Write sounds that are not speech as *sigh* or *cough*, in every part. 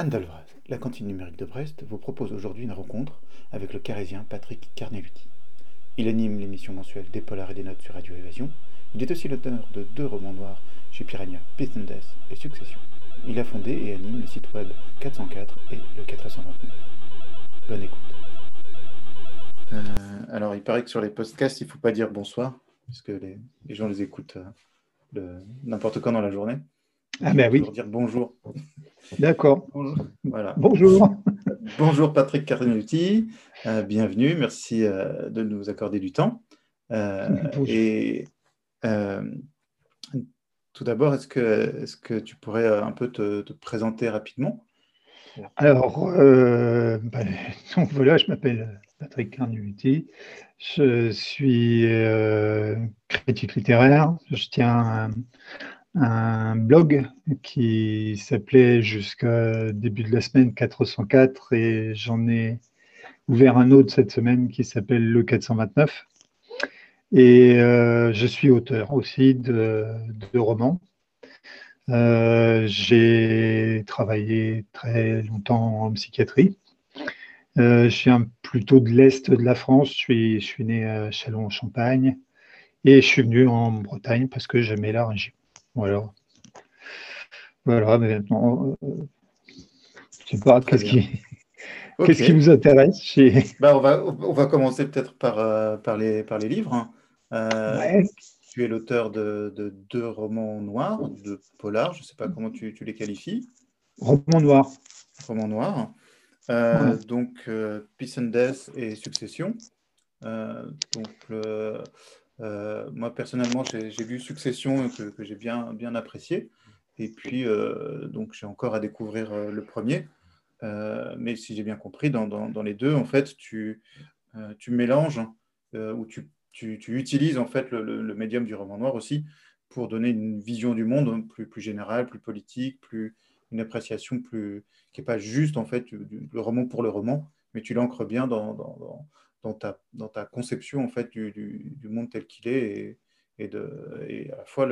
Anne Dalvraz, la cantine numérique de Brest, vous propose aujourd'hui une rencontre avec le carésien Patrick Carneluti. Il anime l'émission mensuelle Des Polars et des Notes sur Radio Évasion. Il est aussi l'auteur de deux romans noirs chez Piranha, Peace and Death et Succession. Il a fondé et anime les sites web 404 et le 429. Bonne écoute. Euh, alors, il paraît que sur les podcasts, il ne faut pas dire bonsoir, puisque les, les gens les écoutent euh, n'importe quand dans la journée. Ah ben oui. Pour dire bonjour. D'accord. Bonjour. Voilà. Bonjour. Bonjour Patrick Carneluti, euh, bienvenue, merci euh, de nous accorder du temps. Euh, et tout d'abord, est-ce que, est que tu pourrais un peu te, présenter rapidement? Alors, ben, *laughs* donc voilà, je m'appelle Patrick Carneluti, je suis critique littéraire, je tiens un blog qui s'appelait jusqu'à début de la semaine 404 et j'en ai ouvert un autre cette semaine qui s'appelle le 429. Et euh, je suis auteur aussi de, romans. Euh, j'ai travaillé très longtemps en psychiatrie. Euh, je suis plutôt de l'Est de la France. Je suis, je né à Châlons-en-Champagne et je suis venu en Bretagne parce que j'aimais la. Voilà. Voilà, mais maintenant, euh, je ne sais pas, qu'est-ce qui, *laughs* qu'est-ce qui vous intéresse chez... *laughs* bah, on, va, on va commencer peut-être par, euh, par, les, par les livres. Hein. Euh, tu es l'auteur de, de, deux romans noirs, de polar, je ne sais pas comment tu, tu les qualifies. Romans noirs. Romans noirs. Donc, Peace and Death et Succession. donc, le, euh, moi, personnellement, j'ai lu Succession que, j'ai bien, bien apprécié. Et puis, euh, donc, j'ai encore à découvrir euh, le premier. mais si j'ai bien compris, dans, les deux, en fait, tu, mélanges ou tu, utilises en fait le, médium du roman noir aussi pour donner une vision du monde plus, plus générale, plus politique, plus une appréciation plus qui n'est pas juste en fait le roman pour le roman, mais tu l'ancres bien dans, dans ta, conception en fait du, monde tel qu'il est et, à la fois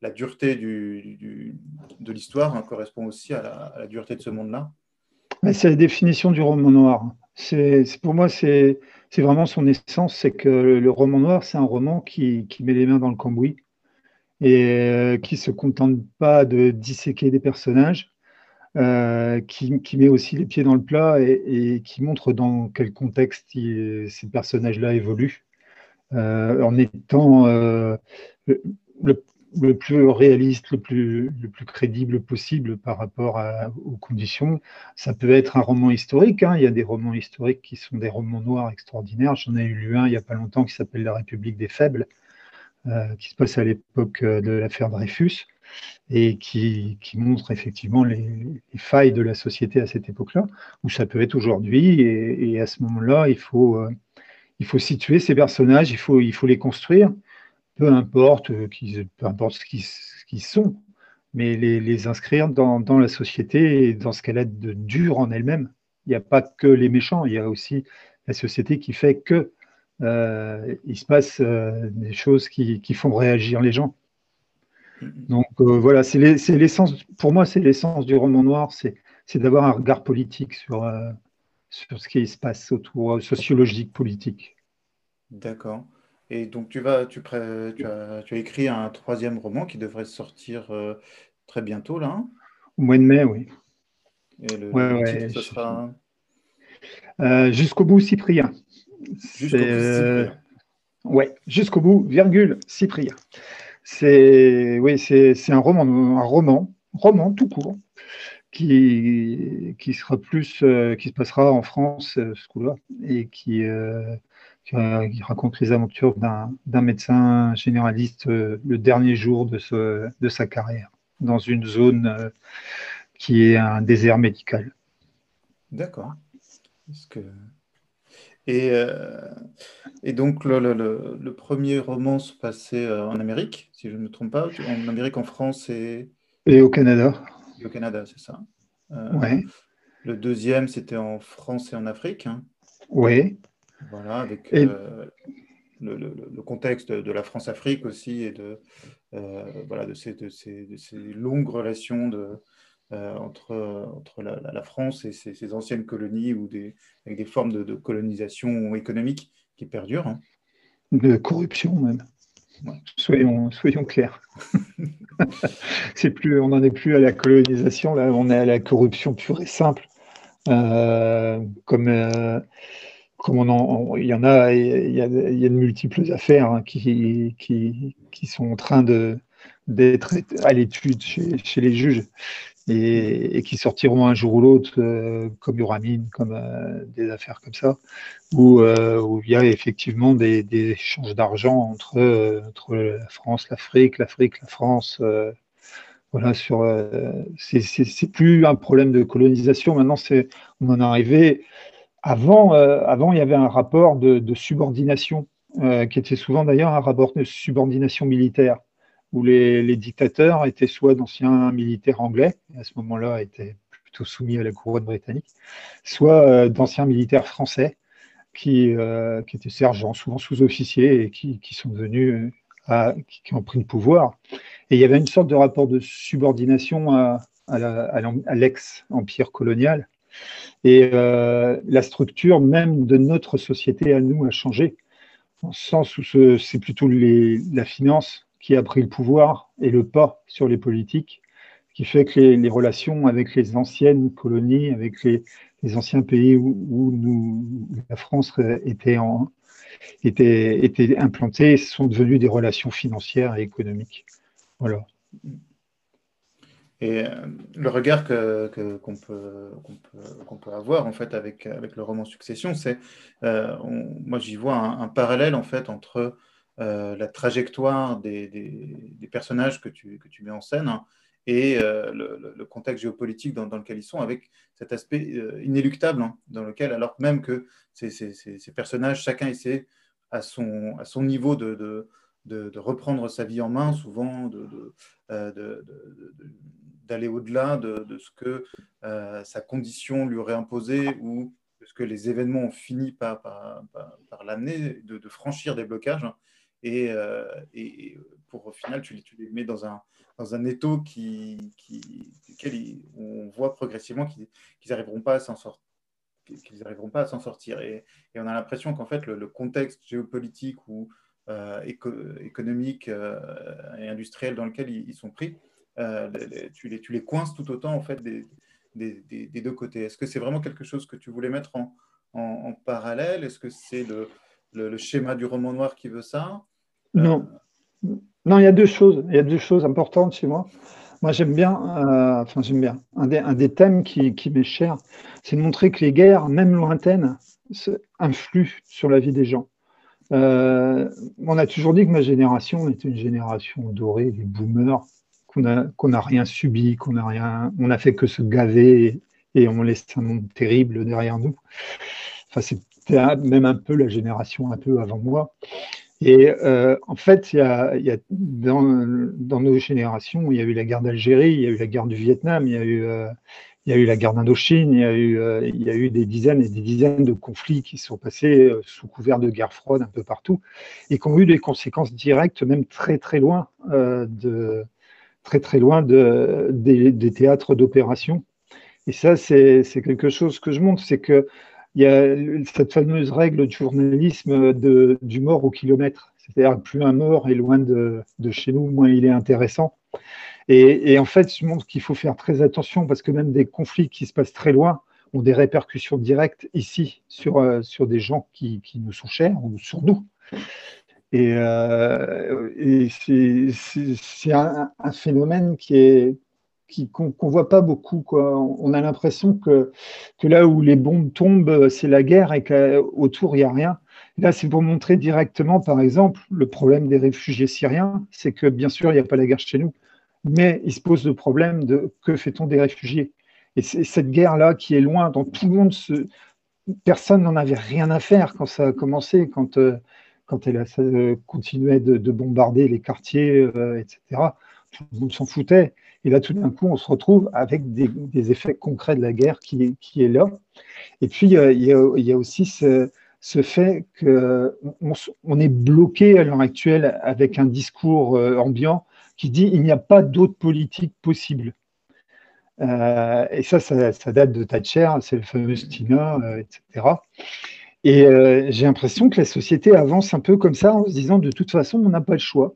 la dureté du, de l'histoire hein, correspond aussi à la, dureté de ce monde-là. C'est la définition du roman noir. Pour moi, c'est, c'est vraiment son essence, c'est que le roman noir, c'est un roman qui, qui, met les mains dans le cambouis et euh, qui ne se contente pas de disséquer des personnages, euh, qui, met aussi les pieds dans le plat et, qui montre dans quel contexte ces personnages-là évoluent, euh, en étant euh, le, plus réaliste, le plus, le plus crédible possible par rapport aux conditions. Ça peut être un roman historique, hein. il y a des romans historiques qui sont des romans noirs extraordinaires. J'en ai lu un il n'y a pas longtemps qui s'appelle La République des faibles, qui se passe à l'époque de l'affaire Dreyfus et qui, montre effectivement les, failles de la société à cette époque-là, où ça peut être aujourd'hui, et, à ce moment-là, il faut, euh, il faut situer ces personnages, il faut, il faut les construire, peu importe, euh, peu importe ce qu'ils sont, mais les, inscrire dans, la société et dans ce qu'elle a de dur en elle-même. Il n'y a pas que les méchants, il y a aussi la société qui fait que euh, il se passe des choses qui, qui font réagir les gens. Donc euh, voilà, c'est l'essence, pour moi, c'est l'essence du roman noir, c'est d'avoir un regard politique sur, euh, sur ce qui se passe autour, euh, sociologique, politique. D'accord. Et donc tu, vas, tu, tu, as, tu, as, écrit un troisième roman qui devrait sortir très bientôt, là hein? Au mois de mai, oui. Et le, ouais, sera Jusqu'au bout, Cyprien. Jusqu'au bout, Cyprien. Ouais, jusqu'au bout, virgule, Cyprien. C'est oui, c'est un roman, un roman, roman tout court, qui, qui sera plus, euh, qui se passera en France, euh, ce coup-là, et qui, euh, qui, raconte les aventures d'un médecin généraliste le dernier jour de, ce, de sa carrière, dans une zone qui est un désert médical. D'accord. Que... Et, euh, et donc, le, le, le, premier roman se passait euh, en Amérique, si je ne me trompe pas, en Amérique, en France et... Et au Canada. Et au Canada, c'est ça. Euh, ouais. Le deuxième, c'était en France et en Afrique. Hein. Oui. Voilà, avec euh, le, le, contexte de, la France-Afrique aussi et de, voilà, de ces, de, ces, de, ces, longues relations de, entre, entre la, France et ses, anciennes colonies ou des, avec des formes de, colonisation économique qui perdurent. Hein. De corruption même. Soyons, soyons clairs. *laughs* c'est plus, on n'en est plus à la colonisation, là, on est à la corruption pure et simple. Euh, comme, euh, comme on il y en a, il y a, il y a de multiples affaires hein, qui, qui, qui, sont en train d'être à l'étude chez, chez, les juges et, qui sortiront un jour ou l'autre, euh, comme Uramine, comme euh, des affaires comme ça, où, euh, il y a effectivement des, échanges d'argent entre, entre la France, l'Afrique, l'Afrique, la France. voilà, c'est plus un problème de colonisation. Maintenant, on en est arrivé. Avant, avant, il y avait un rapport de subordination, qui était souvent d'ailleurs un rapport de subordination militaire où les, dictateurs étaient soit d'anciens militaires anglais, à ce moment-là étaient plutôt soumis à la couronne britannique, soit euh, d'anciens militaires français qui, euh, qui, étaient sergents, souvent sous-officiers, et qui, sont devenus, euh, qui, ont pris le pouvoir. Et il y avait une sorte de rapport de subordination à, l'ex-empire colonial. Et la structure même de notre société à nous a changé, en sens où c'est plutôt la finance qui a pris le pouvoir et le pas sur les politiques, qui fait que les, relations avec les anciennes colonies, avec les, anciens pays où, la France était, implantée, sont devenues des relations financières et économiques. Voilà. Et euh, le regard qu'on que, qu'on peut, qu'on peut, avoir en fait avec, avec le roman Succession, c'est, euh, moi j'y vois un, un, parallèle en fait entre euh, la trajectoire des, personnages que tu, que tu, mets en scène hein, et euh, le, contexte géopolitique dans, lequel ils sont, avec cet aspect euh, inéluctable hein, dans lequel, alors même que ces, ces, personnages, chacun essaie à son, à son niveau de, de, reprendre sa vie en main, souvent d'aller au-delà de, ce que sa condition lui aurait imposé ou de ce que les événements ont fini par, par, l'amener, de, franchir des blocages. Hein. Euh, et, pour au final, tu, les mets dans un, dans un étau qui, qui, on voit progressivement qu'ils n'arriveront pas à s'en sortir. Et, on a l'impression qu'en fait, le, contexte géopolitique ou euh, économique euh, et industriel dans lequel ils, sont pris, tu, les, tu coinces tout autant en fait des, deux côtés. Est-ce que c'est vraiment quelque chose que tu voulais mettre en, en parallèle? Est-ce que c'est le, le, schéma du roman noir qui veut ça euh, Non. Non, il y a deux choses. Il y a deux choses importantes chez moi. Moi, j'aime bien, euh, enfin, j'aime bien. Un des, thèmes qui, m'est cher, c'est de montrer que les guerres, même lointaines, influent sur la vie des gens. Euh, on a toujours dit que ma génération était une génération dorée, des boomers, qu'on n'a rien subi, qu'on n'a rien, on a fait que se gaver et, on laisse un monde terrible derrière nous. Enfin, c'est même un peu la génération un peu avant moi. Et euh, en fait, y a, dans, nos générations, il y a eu la guerre d'Algérie, il y a eu la guerre du Vietnam, il y a eu, euh, y a eu la guerre d'Indochine, il, y a eu, euh, y a eu des dizaines et des dizaines de conflits qui sont passés sous couvert de guerre froide un peu partout et qui ont eu des conséquences directes, même très très loin de très très loin de, des, des théâtres d'opération. Et ça, c'est quelque chose que je montre, c'est que il y a cette fameuse règle du journalisme du mort au kilomètre. C'est-à-dire plus un mort est loin de, chez nous, moins il est intéressant. Et, en fait, je montre qu'il faut faire très attention parce que même des conflits qui se passent très loin ont des répercussions directes ici sur, euh, sur des gens qui, nous sont chers sur nous. Et, euh, c'est un, phénomène qui est, qu'on ne voit pas beaucoup. Quoi. On a l'impression que, là où les bombes tombent, c'est la guerre et qu'autour, il n'y a rien. Là, c'est pour montrer directement, par exemple, le problème des réfugiés syriens, c'est que bien sûr, il n'y a pas la guerre chez nous, mais il se pose le problème de que fait-on des réfugiés Et c'est cette guerre-là qui est loin, dont tout le monde. Personne n'en avait rien à faire quand ça a commencé, quand, euh, quand elle euh, continuait de, bombarder les quartiers, euh, etc. Tout le monde s'en foutait. Et là, tout d'un coup, on se retrouve avec des, effets concrets de la guerre qui, est là. Et puis, il y a, aussi ce, fait qu'on on est bloqué à l'heure actuelle avec un discours euh, ambiant qui dit il n'y a pas d'autre politique possible. et ça, ça, date de Thatcher, c'est le fameux Stina, etc. Et j'ai l'impression que la société avance un peu comme ça en se disant de toute façon, on n'a pas le choix.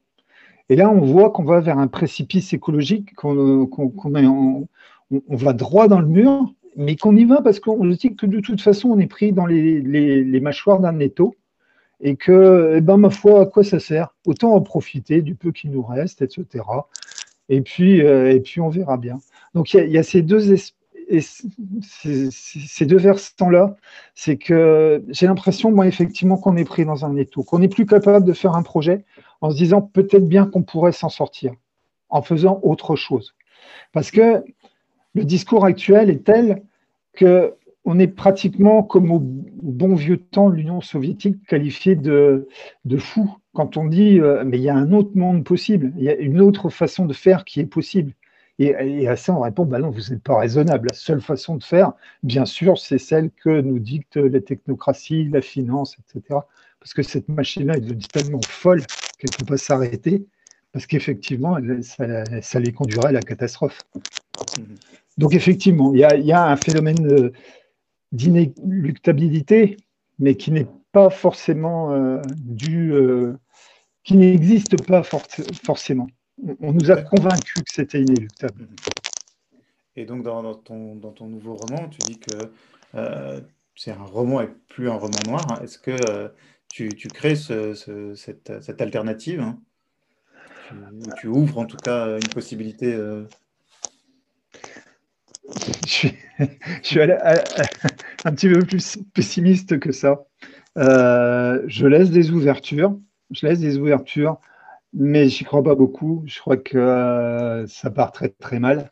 Et là, on voit qu'on va vers un précipice écologique, qu'on on, va droit dans le mur, mais qu'on y va parce qu'on se dit que de toute façon, on est pris dans les, mâchoires d'un étau et que, eh ben, ma foi, à quoi ça sert? Autant en profiter du peu qui nous reste, etc. Et puis, euh, et puis on verra bien. Donc, il y, a ces deux, ces, deux versants-là. C'est que j'ai l'impression, moi, effectivement, qu'on est pris dans un étau, qu'on n'est plus capable de faire un projet en se disant peut-être bien qu'on pourrait s'en sortir en faisant autre chose. Parce que le discours actuel est tel que on est pratiquement comme au bon vieux temps de l'Union soviétique qualifié de, fou quand on dit euh, mais il y a un autre monde possible, il y a une autre façon de faire qui est possible. Et, à ça, on répond bah non, vous n'êtes pas raisonnable. La seule façon de faire, bien sûr, c'est celle que nous dictent la technocratie, la finance, etc. Parce que cette machine-là est devenue tellement folle peut pas s'arrêter, parce qu'effectivement, ça, ça, les conduirait à la catastrophe. Mmh. Donc effectivement, il y a, un phénomène euh, d'inéluctabilité, mais qui n'est pas forcément euh, dû, euh, qui n'existe pas forcément. On nous a convaincus que c'était inéluctable. Et donc dans, ton, dans, ton, nouveau roman, tu dis que c'est un roman et plus un roman noir. Est-ce que tu, crées cette, alternative hein? tu, ouvres en tout cas une possibilité je suis, *laughs* un petit peu plus pessimiste que ça. Euh, je laisse des ouvertures, je laisse des ouvertures, mais j'y crois pas beaucoup. Je crois que euh, ça part très très mal.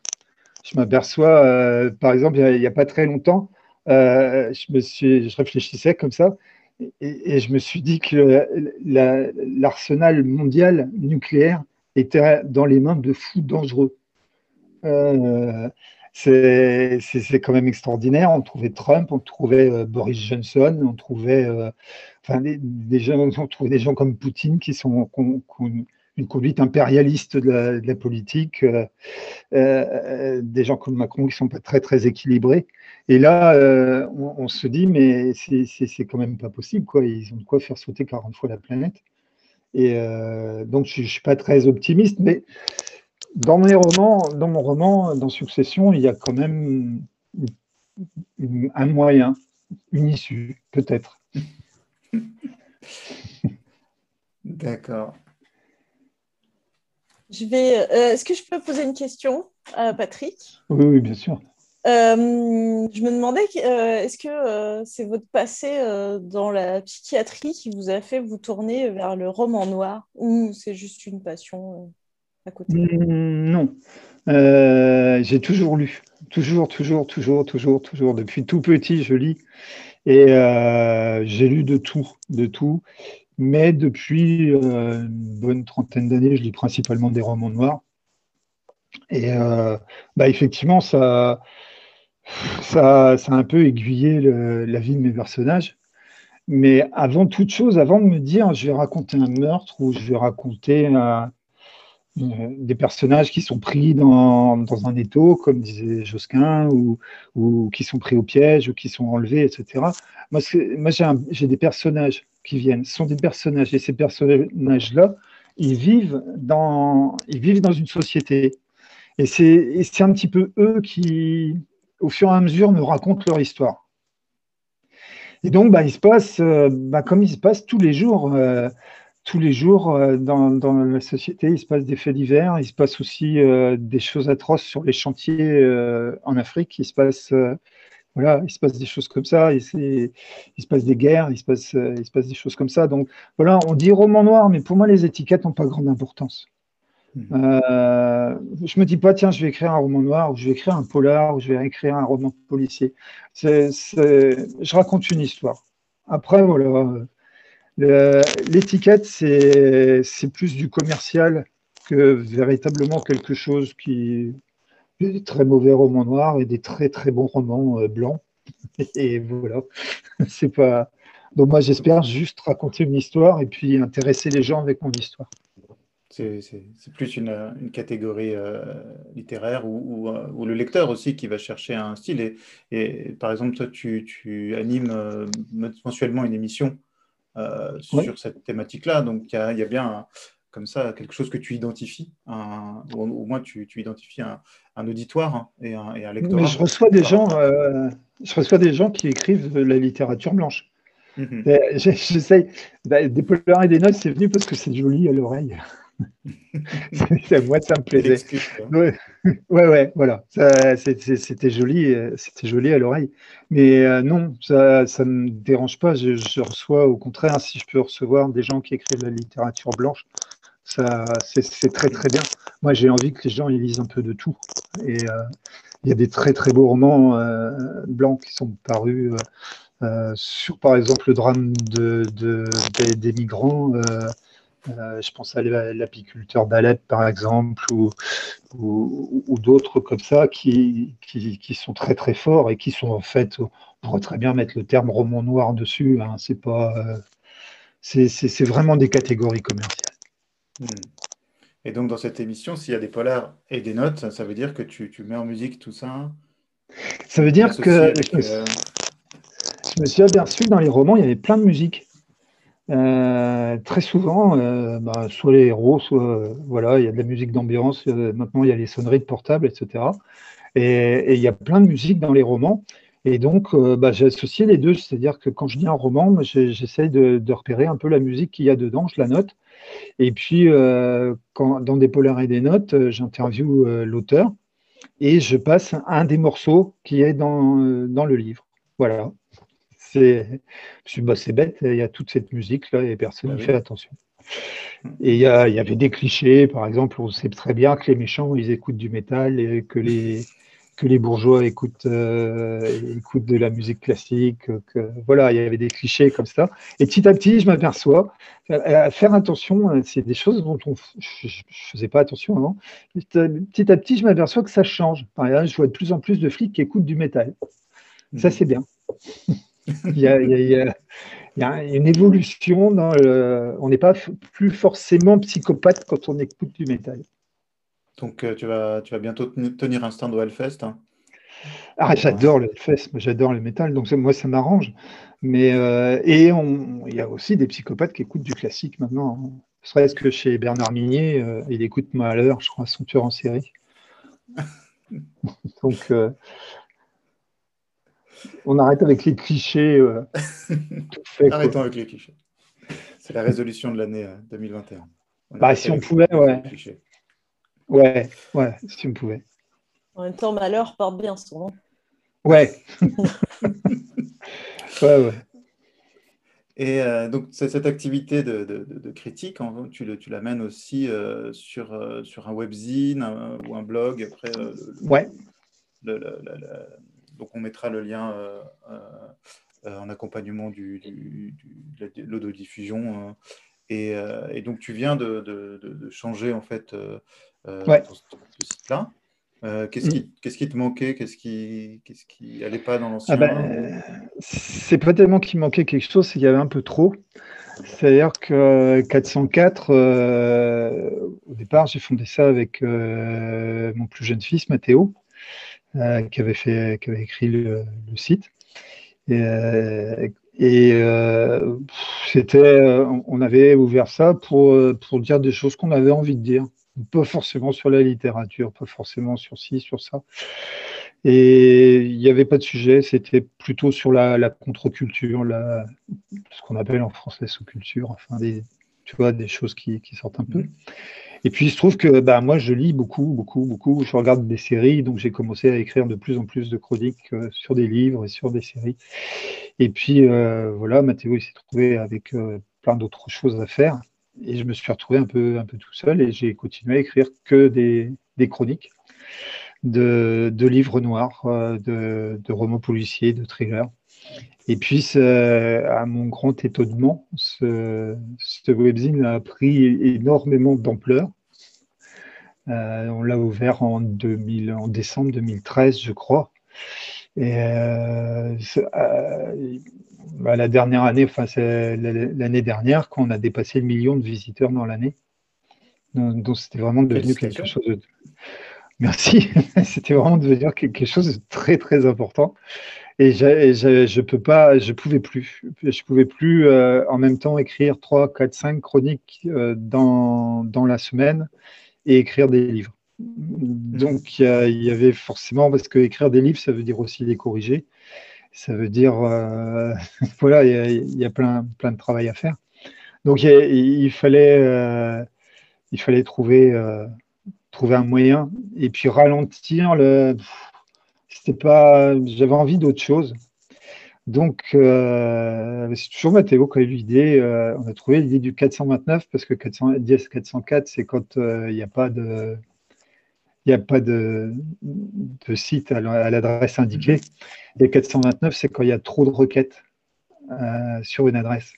Je m'aperçois, euh, par exemple, il n'y a, pas très longtemps, je, me suis, je réfléchissais comme ça, et, je me suis dit que l'arsenal mondial nucléaire était dans les mains de fous dangereux c'est quand même extraordinaire. On trouvait Trump, on trouvait euh, Boris Johnson, on trouvait, euh, enfin, des, gens, on trouvait des gens comme Poutine qui sont une conduite impérialiste de la, politique, euh, des gens comme Macron qui sont pas très très équilibrés. Et là, on, se dit mais c'est quand même pas possible quoi. Ils ont de quoi faire sauter 40 fois la planète. Et donc je, je suis pas très optimiste, mais dans mes romans, dans mon roman, dans Succession, il y a quand même un moyen, une issue, peut-être. D'accord. Je vais. Euh, est-ce que je peux poser une question à Patrick? Oui, oui, bien sûr. Euh, je me demandais, euh, est-ce que c'est votre passé dans la psychiatrie qui vous a fait vous tourner vers le roman noir ou c'est juste une passion Mm, non. J'ai toujours lu. Toujours, toujours, toujours, toujours, toujours. Depuis tout petit, je lis. Et j'ai lu de tout, de tout. Mais depuis euh, une bonne trentaine d'années, je lis principalement des romans noirs. Et bah, effectivement, ça, ça, ça, a un peu aiguillé la vie de mes personnages. Mais avant toute chose, avant de me dire je vais raconter un meurtre ou je vais raconter un, euh, des personnages qui sont pris dans, dans, un étau, comme disait Josquin, ou, ou, qui sont pris au piège, ou qui sont enlevés, etc. Moi, moi j'ai des personnages qui viennent, ce sont des personnages, et ces personnages-là, ils vivent dans, ils vivent dans une société. Et c'est un petit peu eux qui, au fur et à mesure, me racontent leur histoire. Et donc, bah, il se passe, euh, bah, comme il se passe tous les jours, euh, tous les jours euh, dans, la société, il se passe des faits divers, il se passe aussi euh, des choses atroces sur les chantiers euh, en Afrique, il se passe voilà, il se passe des choses comme ça, il, il se passe des guerres, il se passe, il se passe des choses comme ça. Donc voilà, on dit roman noir, mais pour moi les étiquettes n'ont pas grande importance. Mmh. je me dis pas tiens, je vais écrire un roman noir, ou je vais écrire un polar, ou je vais écrire un roman policier. je raconte une histoire. Après voilà L'étiquette, c'est plus du commercial que véritablement quelque chose qui des très mauvais romans noirs et des très très bons romans euh, blancs. *laughs* Et voilà, *laughs* c'est pas. Donc moi, j'espère juste raconter une histoire et puis intéresser les gens avec mon histoire. C'est plus une, catégorie euh, littéraire ou, euh, le lecteur aussi qui va chercher un style. Et, et par exemple, toi, tu, tu animes euh, mensuellement une émission sur cette thématique-là. Donc, il y, y a, bien comme ça quelque chose que tu identifies, un, ou au moins tu, tu identifies un, un auditoire hein, et, un, et, lectorat. Mais je reçois des gens, je reçois des gens qui écrivent de la littérature blanche. Mhm. *laughs* J'essaye. Bah, des polars et des notes, c'est venu parce que c'est joli à l'oreille. Moi, ça me plaisait. *laughs* Ouais. ouais, voilà. C'était joli, c'était joli à l'oreille. Mais euh, non, ça ne me dérange pas. Je, reçois, au contraire, si je peux recevoir des gens qui écrivent la littérature blanche, ça, c'est très très bien. Moi, j'ai envie que les gens ils lisent un peu de tout. Et euh, il y a des très très beaux romans euh, blancs qui sont parus. sur par exemple le drame de, des migrants, euh, je pense à l'apiculteur d'Alep, par exemple, ou, ou, d'autres comme ça qui, qui, sont très très forts et qui sont en fait, on pourrait très bien mettre le terme roman noir dessus. Hein, c'est pas, euh, c'est vraiment des catégories commerciales. Hmm. Et donc dans cette émission, s'il y a des polars et des notes, ça veut dire que tu, tu mets en musique tout ça? Ça veut dire que euh, je me suis aperçu dans les romans, il y avait plein de musique. Euh, très souvent, euh, bah, soit les héros, soit voilà, il y a de la musique d'ambiance. maintenant, il y a les sonneries de portable, etc. Et, il y a plein de musique dans les romans. Et donc, euh, bah, j'ai associé les deux, c'est-à-dire que quand je dis un roman, j'essaie de, repérer un peu la musique qu'il y a dedans, je la note. Et puis, dans des polars et des notes, j'interviewe l'auteur et je passe un des morceaux qui est dans, dans le livre. Voilà c'est bah, bête, il y a toute cette musique-là et personne n'y bah fait attention. Et il y, avait des clichés, par exemple, on sait très bien que les méchants, ils écoutent du métal et que les, *laughs* que les bourgeois écoutent, euh, écoutent de la musique classique. Que, voilà, il y avait des clichés comme ça. Et petit à petit, je m'aperçois, à faire attention, c'est des choses dont je ne faisais pas attention avant. Petit à petit, je m'aperçois que ça change. Par exemple, je vois de plus en plus de flics qui écoutent du métal. Ça, mmh. c'est bien. *laughs* il, y a, une évolution. Dans on n'est pas plus forcément psychopathe quand on écoute du métal. Donc, euh, tu, vas, tu vas bientôt tenir un stand au Hellfest hein ah, J'adore le Hellfest, j'adore le métal, donc moi, ça m'arrange. Mais, euh, et il y a aussi des psychopathes qui écoutent du classique maintenant. Hein. Serait-ce que chez Bernard Minier, euh, il écoute Mahler, je crois, son tueur en série. *laughs* donc, on arrête avec les clichés. Euh, *laughs* Arrêtons avec les clichés. C'est la résolution de l'année 2021. Euh, bah, si on pouvait, ouais. Ouais, ouais, si on pouvait. En même temps, malheur porte bien son nom. Ouais. *laughs* ouais, ouais. Et euh, donc, cette activité de, critique, tu, le, tu l'amènes aussi sur, sur un webzine ou un blog après Ouais. Le, donc on mettra le lien euh, euh, euh, en accompagnement du, de l'autodiffusion. Et, et, donc tu viens de, changer en fait ce site-là. qu'est-ce, qui, mm. qu'est-ce qui te manquait? Qu'est-ce qui qu'est-ce qui allait pas dans l'ancien? Ah ben, C'est pas tellement qu'il manquait quelque chose, c'est qu'il y avait un peu trop. C'est-à-dire que 404, au départ, j'ai fondé ça avec mon plus jeune fils, Mathéo. Euh, qui, avait écrit le, site. Et, euh, euh, c'était, on avait ouvert ça pour, pour dire des choses qu'on avait envie de dire. Pas forcément sur la littérature, pas forcément sur ci, sur ça. Et il n'y avait pas de sujet, c'était plutôt sur la, contre-culture, la, ce qu'on appelle en français sous-culture, enfin des, tu vois, des choses qui, qui sortent un peu. Mmh. Et puis, il se trouve que bah, moi, je lis beaucoup, beaucoup, beaucoup. Je regarde des séries, donc j'ai commencé à écrire de plus en plus de chroniques euh, sur des livres et sur des séries. Et puis, euh, voilà, Mathéo, il s'est trouvé avec euh, plein d'autres choses à faire. Et je me suis retrouvé un peu, un peu tout seul et j'ai continué à écrire que des, des chroniques de, de, livres noirs, de, de romans policiers, de thrillers. Et puis, à mon grand étonnement, ce, webzine a pris énormément d'ampleur. Euh, on l'a ouvert en, 2000, en décembre 2013, je crois. Et euh, euh, bah, la dernière année, enfin, c'est l'année dernière, qu'on a dépassé le million de visiteurs dans l'année. Donc, c'était vraiment devenu quelque chose de. Merci. *laughs* c'était vraiment devenu quelque chose de très, très important. Et je, peux pas, je pouvais plus. Je pouvais plus euh, en même temps écrire 3, 4, 5 chroniques euh, dans, dans la semaine et écrire des livres. Donc il y, avait forcément, parce que écrire des livres, ça veut dire aussi les corriger. Ça veut dire, euh, *laughs* voilà, il y, a, plein, plein de travail à faire. Donc il, fallait, il fallait trouver, trouver un moyen et puis ralentir le c'était pas, j'avais envie d'autre chose. Donc, euh, c'est toujours Mathéo qui a eu l'idée. Euh, on a trouvé l'idée du 429 parce que 410 404, c'est quand euh, il n'y a pas de, il a pas de, site à l'adresse indiquée. Et 429, c'est quand il y a trop de requêtes sur une adresse.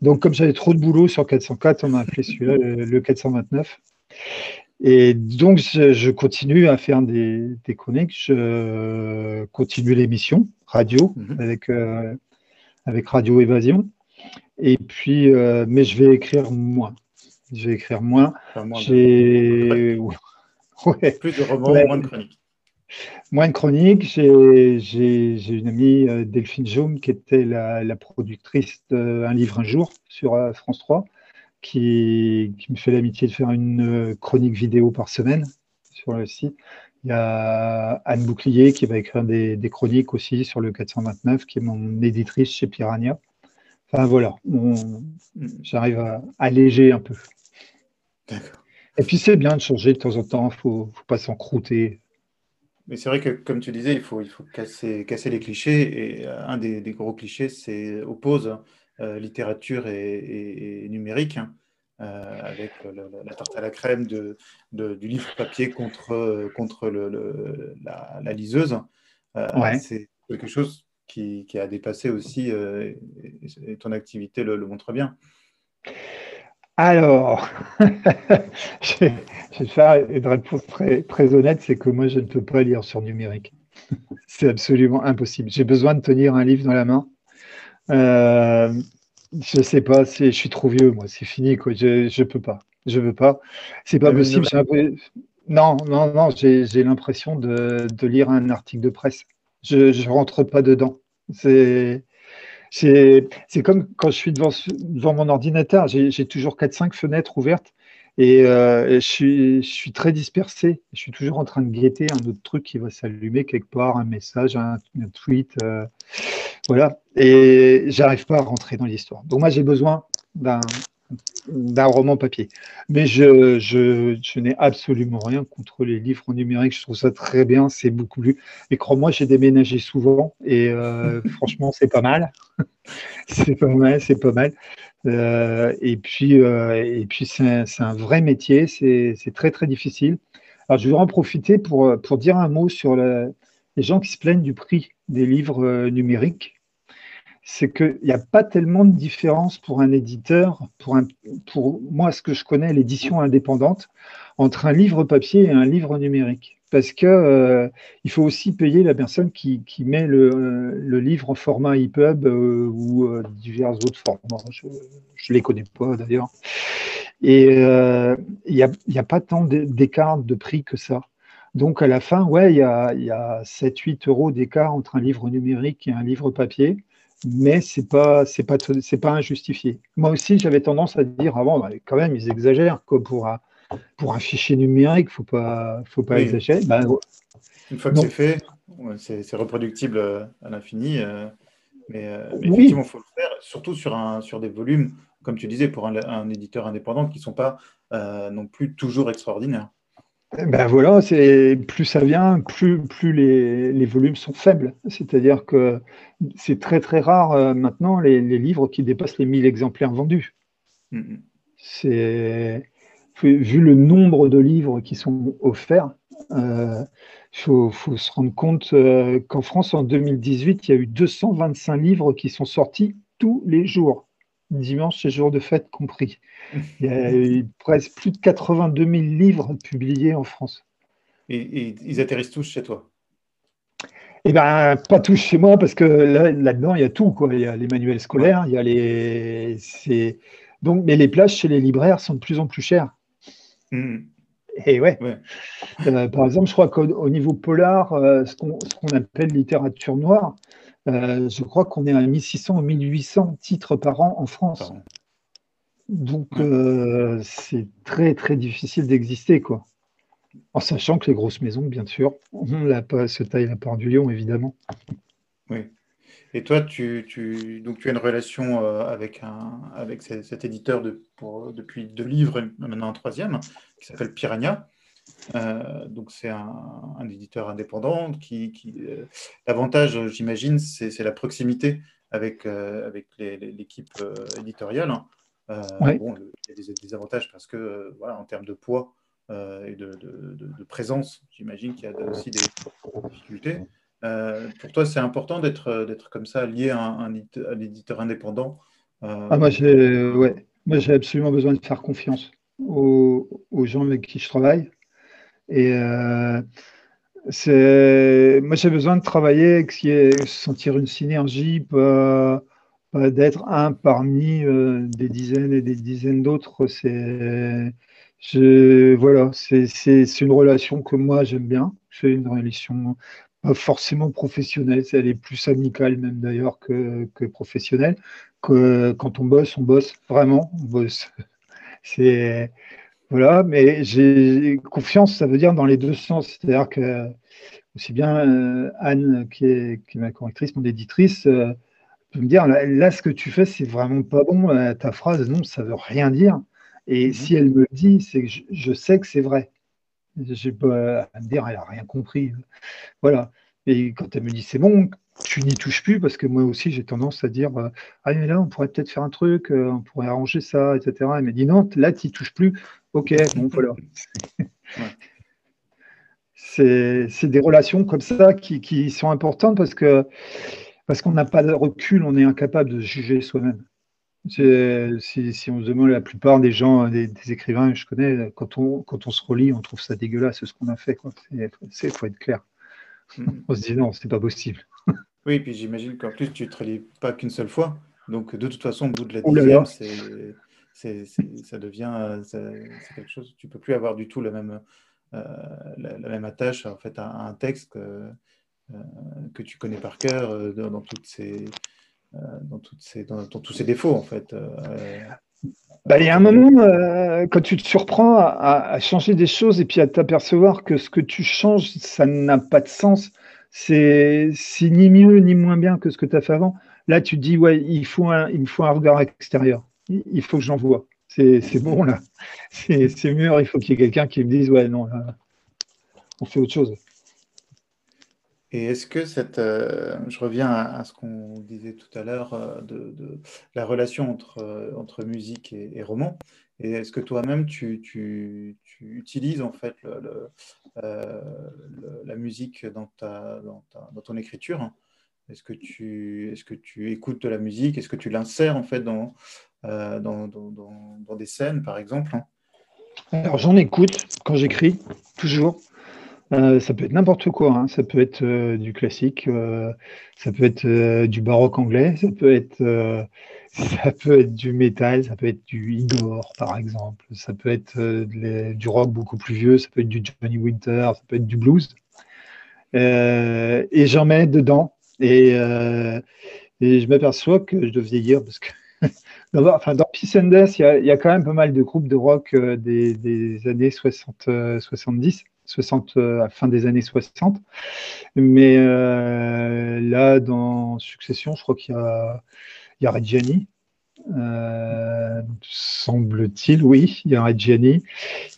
Donc, comme j'avais trop de boulot sur 404, on a appelé celui-là le 429. Et donc, je, continue à faire des, chroniques, je continue l'émission radio mhm. avec, euh, avec Radio Évasion. Et puis, euh, mais je vais écrire moins. Je vais écrire moins. J'ai *laughs* plus de romans, moins de chroniques. Moins de chroniques. J'ai une amie, euh, Delphine Jaume, qui était la, la productrice d'Un livre un jour sur France 3 qui, me fait l'amitié de faire une euh, chronique vidéo par semaine sur le site. Il y a Anne Bouclier qui va écrire des, chroniques aussi sur le 429, qui est mon éditrice chez Piranha. Enfin voilà, j'arrive à alléger un peu. Et puis c'est bien de changer de temps en temps, il ne faut, pas s'encrouter. Mais c'est vrai que, comme tu disais, il faut, il faut casser, casser les clichés. Et euh, un des, des gros clichés, c'est oppose euh, littérature et, numérique, hein, euh, avec la tarte à la crème de, du livre papier contre, contre le, la, liseuse. Euh, c'est quelque chose qui, a dépassé aussi, et, ton activité le, montre bien. Alors, *laughs* je, vais, faire une réponse très, très honnête, c'est que moi, je ne peux pas lire sur numérique. *laughs* c'est absolument impossible. J'ai besoin de tenir un livre dans la main euh, je sais pas, je suis trop vieux, moi, c'est fini, quoi. Je, je peux pas. Je veux pas. C'est pas possible. Non, non, non, j'ai l'impression de, de, lire un article de presse. Je ne rentre pas dedans. C'est. C'est comme quand je suis devant, devant mon ordinateur, j'ai toujours 4-5 fenêtres ouvertes euh, et je, suis, je, suis, très dispersé. Je suis toujours en train de guetter un autre truc qui va s'allumer quelque part, un message, un, tweet. Euh, voilà. Et j'arrive pas à rentrer dans l'histoire. Donc, moi, j'ai besoin d'un d'un roman papier. Mais je, je, je n'ai absolument rien contre les livres numériques. Je trouve ça très bien. C'est beaucoup plus. Et crois-moi, j'ai déménagé souvent et euh, *laughs* franchement, *laughs* c'est pas mal. c'est pas mal, c'est pas mal. Euh, et puis, euh, et puis c'est un, vrai métier, c'est très très difficile. Alors, je vais en profiter pour, pour dire un mot sur les gens qui se plaignent du prix des livres euh, numériques. C'est qu'il n'y a pas tellement de différence pour un éditeur, pour, un, pour moi, ce que je connais, l'édition indépendante, entre un livre papier et un livre numérique parce que euh, il faut aussi payer la personne qui, met le, livre en format EPUB euh, ou euh, divers autres formats. Je ne les connais pas d'ailleurs. Et il n'y a, pas tant d'écart de prix que ça. Donc à la fin, ouais, il y a, y a 7-8 euros d'écart entre un livre numérique et un livre papier, mais ce n'est pas, pas, injustifié. Moi aussi, j'avais tendance à dire, avant, ah quand même, ils exagèrent quoi, pour pour un fichier numérique, il faut pas, faut pas exagérer. Bah, Une fois que c'est fait, c'est reproductible euh, à l'infini. Euh, mais, euh, effectivement, il faut le faire, surtout sur, un, sur des volumes, comme tu disais, pour un, éditeur indépendant qui ne sont pas non plus toujours extraordinaires. Ben voilà, plus ça vient, plus, plus les, les volumes sont faibles. C'est-à-dire que c'est très très rare maintenant les, les, livres qui dépassent les 1000 exemplaires vendus. Mm, mm. C'est vu le nombre de livres qui sont offerts, il euh, faut, se rendre compte euh, qu'en France, en 2018, il y a eu 225 livres qui sont sortis tous les jours, dimanche et jours de fête compris. Il y a eu presque plus de 82 000 livres publiés en France. Et, ils atterrissent tous chez toi? Eh bien, pas tous chez moi, parce que là-dedans, il y a tout. Quoi. Il y a les manuels scolaires, il y a les. Donc, mais les places chez les libraires sont de plus en plus chères. Et ouais. Euh, par exemple, je crois qu'au niveau polar, euh, ce qu'on appelle littérature noire, euh, je crois qu'on est à 1600 ou 1800 titres par an en France. Donc, c'est très, très difficile d'exister, quoi. En sachant que les grosses maisons, bien sûr, on la se taille la part du lion, évidemment. Oui. Et toi, tu, tu, donc tu as une relation avec, un, avec cet éditeur de, pour, depuis deux livres, maintenant un troisième, qui s'appelle Piranha. Euh, donc c'est un, éditeur indépendant qui, euh, l'avantage, j'imagine, c'est la proximité avec, euh, avec l'équipe éditoriale. Bon, il y a des, avantages parce que voilà, en termes de poids et de, de, présence, j'imagine qu'il y a aussi des difficultés. Pour toi, c'est important d'être comme ça lié à un, indépendant. Ah, moi, j'ai ouais. absolument besoin de faire confiance aux, gens avec qui je travaille. Et euh, moi, j'ai besoin de travailler, de sentir une synergie, pas, d'être un parmi euh, des dizaines et des dizaines d'autres. C'est voilà, c'est une relation que moi j'aime bien. C'est une relation forcément professionnelle, elle est plus amicale même d'ailleurs que, que professionnelle. Que, quand on bosse, on bosse vraiment, on bosse. *laughs* C'est voilà, mais j'ai confiance, ça veut dire dans les deux sens. C'est-à-dire que aussi bien euh, Anne, qui est, ma correctrice, mon éditrice, euh, peut me dire là, ce que tu fais, c'est vraiment pas bon. Euh, ta phrase, non, ça veut rien dire. Et mhm. si elle me le dit, c'est que je, sais que c'est vrai. J'ai pas à me dire, elle n'a rien compris. Voilà. Et quand elle me dit c'est bon, tu n'y touches plus parce que moi aussi j'ai tendance à dire ah mais là on pourrait peut-être faire un truc, on pourrait arranger ça, etc. Elle me dit non, là tu n'y touches plus. Ok, bon, *laughs* voilà. C'est des relations comme ça qui, sont importantes parce que parce qu'on n'a pas de recul, on est incapable de juger soi-même. Si, on se demande la plupart des gens, des, écrivains que je connais, quand on, quand on se relit, on trouve ça dégueulasse ce qu'on a fait. Il faut être clair. Mm. On se dit non, c'est pas possible. Oui, et puis j'imagine qu'en plus, tu ne te relis pas qu'une seule fois. Donc, de toute façon, au bout de la dixième, c'est ça devient euh, c'est quelque chose. Tu peux plus avoir du tout la même, euh, la, même attache en fait à, un texte que, euh, que tu connais par cœur dans, toutes ces dans, toutes ces, dans, tous ses défauts en fait. Bah, il y a un moment, quand tu te surprends à, changer des choses et puis à t'apercevoir que ce que tu changes, ça n'a pas de sens, c'est ni mieux ni moins bien que ce que tu as fait avant. Là, tu te dis, ouais, il, faut un, il me faut un regard extérieur il faut que j'envoie. C'est bon là. C'est mûr, il faut qu'il y ait quelqu'un qui me dise ouais, non, là, on fait autre chose. Et est-ce que cette. Euh, je reviens à, ce qu'on disait tout à l'heure euh, de, la relation entre, euh, entre musique et, roman. Et est-ce que toi-même, tu, tu, utilises en fait la musique dans, ta, dans, dans ton écriture? Est-ce que, tu, est que tu écoutes de la musique? Est-ce que tu l'insères en fait dans, euh, dans, des scènes, par exemple? Alors j'en écoute quand j'écris, toujours. Euh, ça peut être n'importe quoi, hein. ça peut être euh, du classique, ça peut être du baroque anglais, ça peut être, *laughs* ça peut être du métal, ça peut être du Igor par exemple, ça peut être du rock beaucoup plus vieux, ça peut être du Johnny Winter, ça peut être du blues. et j'en mets dedans et, je m'aperçois que je dois vieillir parce que *laughs* enfin, dans Peace and Death, il y, a, quand même pas mal de groupes de rock euh, des, années 60, 70, 60 à fin des années 60. Mais euh, là, dans Succession, je crois qu'il y a, il y a Reggiani. Euh, semble-t-il, oui, il y a Reggiani,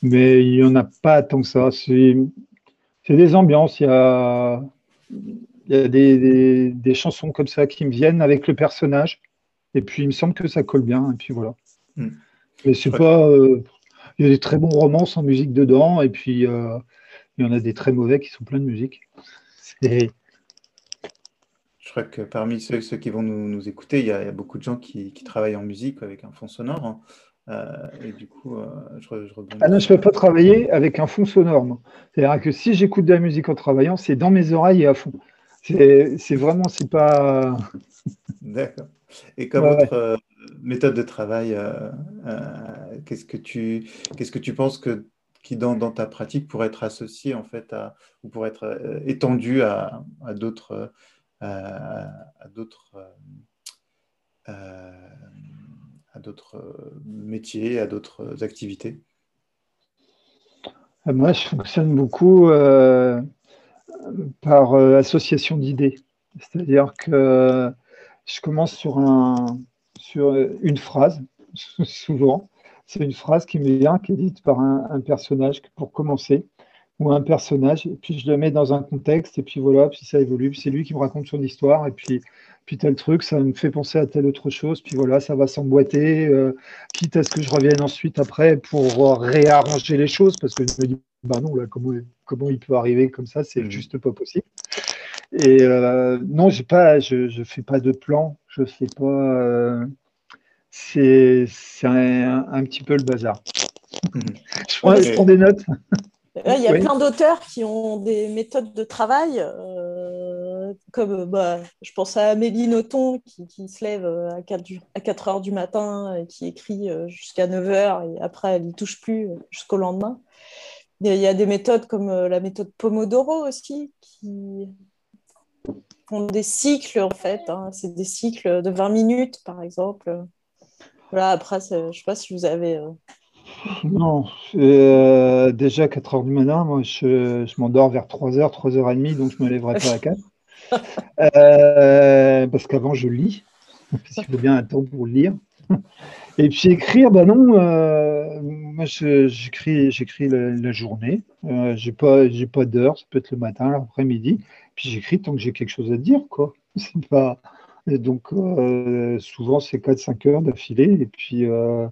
mais il n'y en a pas tant que ça. C'est des ambiances, il y a, il y a des, des, chansons comme ça qui me viennent avec le personnage. Et puis, il me semble que ça colle bien. Et puis voilà. Hmm. Mais c'est pas. Euh, il y a des très bons romans sans musique dedans. Et puis, euh, il y en a des très mauvais qui sont pleins de musique. Je crois que parmi ceux, ceux qui vont nous, écouter, il y, a, beaucoup de gens qui, travaillent en musique avec un fond sonore. Hein. Euh, et du coup, je, je Ah non, je ne peux pas travailler avec un fond sonore. C'est-à-dire que si j'écoute de la musique en travaillant, c'est dans mes oreilles et à fond. C'est vraiment, c'est pas. D'accord. Et comme autre euh, méthode de travail, euh, euh, qu'est-ce que tu qu'est-ce que tu penses que qui dans, ta pratique pourrait être associé en fait à, ou pourrait être étendu à, d'autres à, d'autres à d'autres métiers, à d'autres activités? Moi, je fonctionne beaucoup par association d'idées. C'est-à-dire que je commence sur, un, sur une phrase, *laughs* souvent. C'est une phrase qui me vient, qui est dite par un, personnage pour commencer, ou un personnage, et puis je le mets dans un contexte, et puis voilà, puis ça évolue, puis c'est lui qui me raconte son histoire, et puis, puis tel truc, ça me fait penser à telle autre chose, puis voilà, ça va s'emboîter, euh, quitte à ce que je revienne ensuite après pour réarranger les choses, parce que je me dis, bah non, là, comment, comment il peut arriver comme ça, c'est mmh. juste pas possible. Et euh, non, pas, je ne fais pas de plan, je fais pas. Euh, c'est un, un, petit peu le bazar. *laughs* je, prends, des notes. *laughs* Il y a plein d'auteurs qui ont des méthodes de travail, euh, comme bah, je pense à Amélie Nothomb qui, qui se lève à 4, à 4, heures du matin et qui écrit jusqu'à 9 heures et après elle n'y touche plus jusqu'au lendemain. Il y a des méthodes comme la méthode Pomodoro aussi qui, font des cycles en fait. Hein. C'est des cycles de 20 minutes par exemple. Voilà, après, je ne sais pas si vous avez. Euh, non, euh, déjà 4 heures du matin, moi je, je m'endors vers 3h, 3h30, donc je ne me lèverai pas à 4. *laughs* Euh, parce qu'avant je lis, *laughs* si je veux bien attendre pour lire. Et puis écrire, ben non, moi j'écris, j'écris la, journée, j'ai pas, j'ai pas d'heure, ça peut être le matin, l'après-midi, puis j'écris tant que j'ai quelque chose à dire, quoi. *laughs* C'est pas. Donc, euh, souvent, c'est 4-5 heures d'affilée. Et puis, euh,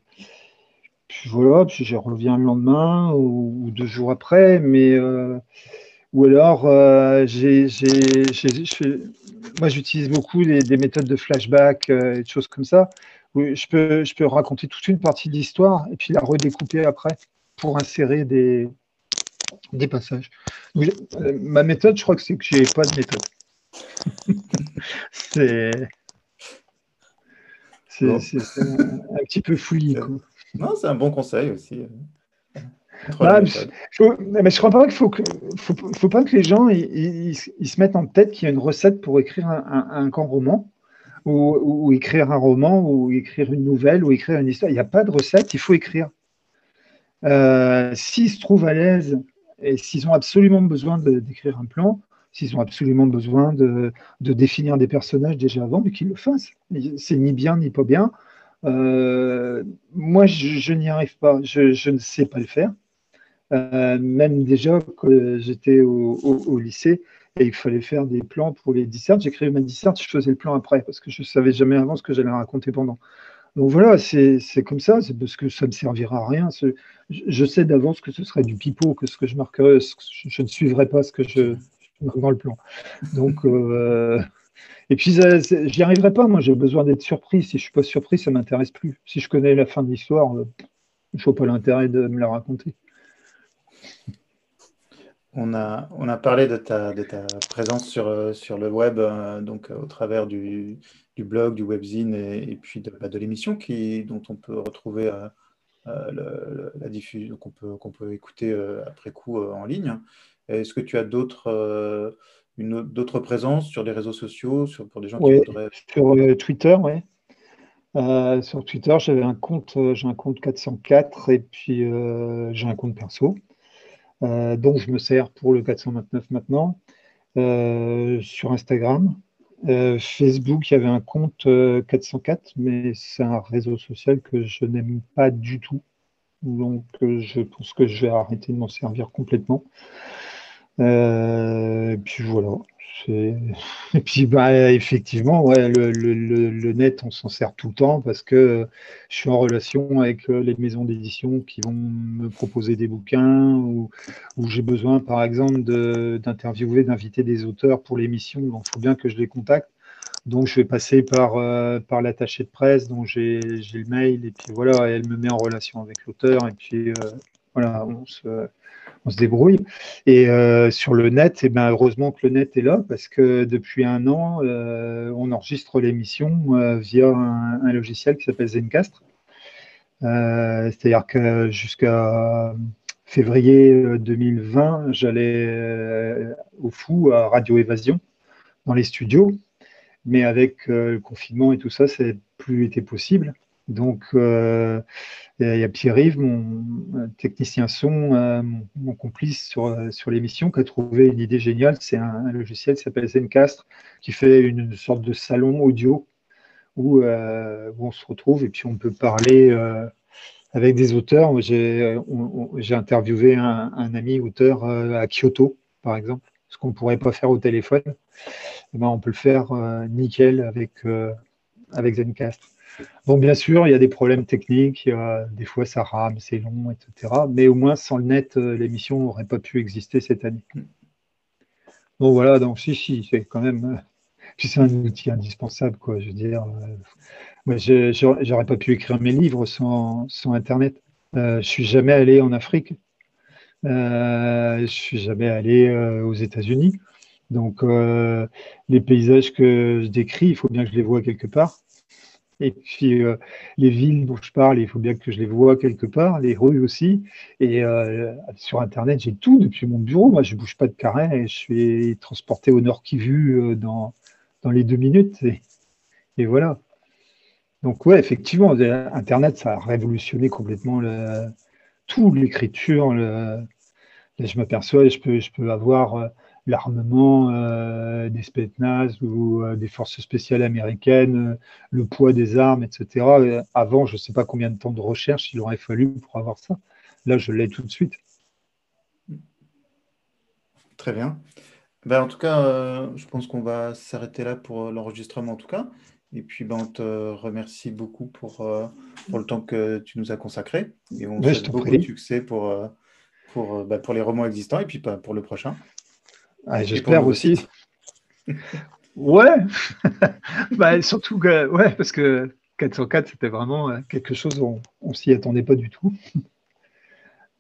voilà, puis je reviens le lendemain ou, deux jours après. Mais, euh, ou alors, j'ai, moi, j'utilise beaucoup des méthodes de flashback et des choses comme ça. Où je, peux, je peux raconter toute une partie de l'histoire et puis la redécouper après pour insérer des, passages. Ma méthode, je crois que c'est que j'ai pas de méthode. C'est c'est un, petit peu fouillis. Non, c'est un bon conseil aussi. Ah, mais je crois pas qu'il faut, que, faut, pas que les gens ils, se mettent en tête qu'il y a une recette pour écrire un, un, grand roman ou, écrire un roman ou écrire une nouvelle ou écrire une histoire. Il n'y a pas de recette, il faut écrire. Euh, S'ils se trouvent à l'aise et s'ils ont absolument besoin d'écrire un plan, s'ils ont absolument besoin de, définir des personnages déjà avant, mais qu'ils le fassent. C'est ni bien ni pas bien. Euh, moi, je, n'y arrive pas. Je, ne sais pas le faire. Euh, même déjà, quand j'étais au, lycée et il fallait faire des plans pour les dissertes, j'écrivais ma disserte, je faisais le plan après parce que je ne savais jamais avant ce que j'allais raconter pendant. Donc voilà, c'est comme ça, c'est parce que ça ne servira à rien. Je sais d'avance que ce serait du pipeau, que ce que je marquerais, je ne suivrai pas ce que je, dans le plan. Donc, euh, et puis, j'y arriverai pas, moi, j'ai besoin d'être surpris. Si je ne suis pas surpris, ça ne m'intéresse plus. Si je connais la fin de l'histoire, euh, je ne vois pas l'intérêt de me la raconter. On a, on a parlé de ta, de ta présence sur, euh, sur le web, donc au travers du, du blog, du webzine et, puis de, bah, l'émission dont on peut retrouver la diffusion, qu'on peut, qu'on peut écouter après coup en ligne. Est-ce que tu as d'autres une d'autres présences sur les réseaux sociaux sur, pour des gens qui voudraient... Sur Twitter, oui. sur Twitter, j'avais un compte, j'ai un compte 404 et puis j'ai un compte perso, dont je me sers pour le 429 maintenant. sur Instagram, euh, Facebook, il y avait un compte 404, euh, mais c'est un réseau social que je n'aime pas du tout. Donc, euh, je pense que je vais arrêter de m'en servir complètement. Et puis voilà. *laughs* Et puis, bah, effectivement, ouais, le, net, on s'en sert tout le temps parce que je suis en relation avec euh, les maisons d'édition qui vont me proposer des bouquins ou, j'ai besoin, par exemple, d'interviewer, d'inviter des auteurs pour l'émission. Donc, il faut bien que je les contacte. Donc, je vais passer par, euh, par l'attaché de presse, dont j'ai le mail, et puis voilà, elle me met en relation avec l'auteur, et puis euh, voilà, on se, on se débrouille. Et euh, sur le net, et eh ben, heureusement que le net est là parce que depuis un an, euh, on enregistre l'émission euh, via un, logiciel qui s'appelle Zencastre. C'est-à-dire que jusqu'à février 2020, j'allais au fou à Radio Évasion dans les studios. Mais avec le confinement et tout ça, ça n'a plus été possible. Donc, euh, il y a Pierre-Yves, mon technicien son, euh, mon, complice sur, euh, sur l'émission, qui a trouvé une idée géniale. C'est un, logiciel qui s'appelle Zencast, qui fait une, sorte de salon audio où, on se retrouve et puis on peut parler avec des auteurs. J'ai interviewé un, ami auteur à Kyoto, par exemple, ce qu'on ne pourrait pas faire au téléphone. Eh ben, on peut le faire nickel avec, avec. Bon, bien sûr, il y a des problèmes techniques, des fois ça rame, c'est long, etc. Mais au moins, sans le net, euh, l'émission n'aurait pas pu exister cette année. Bon, voilà, donc si, si, c'est quand même. Euh, *laughs* c'est un outil indispensable, quoi. Je veux dire, euh, j'aurais pas pu écrire mes livres sans, Internet. je suis jamais allé en Afrique. je suis jamais allé aux États-Unis. Donc, les paysages que je décris, il faut bien que je les vois quelque part. Et puis euh, les villes dont je parle, il faut bien que je les vois quelque part, les rues aussi. Et euh, sur Internet, j'ai tout depuis mon bureau. Moi, je ne bouge pas de carré et je suis transporté au Nord Kivu euh, dans, dans les deux minutes. Et, voilà. Donc ouais, effectivement, Internet, ça a révolutionné complètement tout l'écriture. Je m'aperçois, je peux, je peux avoir l'armement euh, des Spetsnaz ou euh, des forces spéciales américaines, euh, le poids des armes, etc. Avant, je ne sais pas combien de temps de recherche il aurait fallu pour avoir ça. Là, je l'ai tout de suite. Très bien. Ben, en tout cas, je pense qu'on va s'arrêter là pour l'enregistrement en tout cas. Et puis, ben, on te remercie beaucoup pour, pour le temps que tu nous as consacré. Et on te souhaite beaucoup de succès pour, pour, ben, pour les romans existants et puis ben, pour le prochain. Ah, j'espère aussi. *laughs* ouais, *laughs* bah, surtout que, ouais, parce que 404, c'était vraiment euh, quelque chose, on, on s'y attendait pas du tout.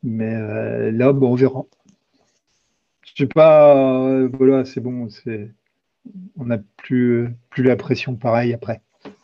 Mais euh, là, bon, on verra. Je sais pas, euh, voilà, c'est bon, c'est, on n'a plus, plus la pression pareille après.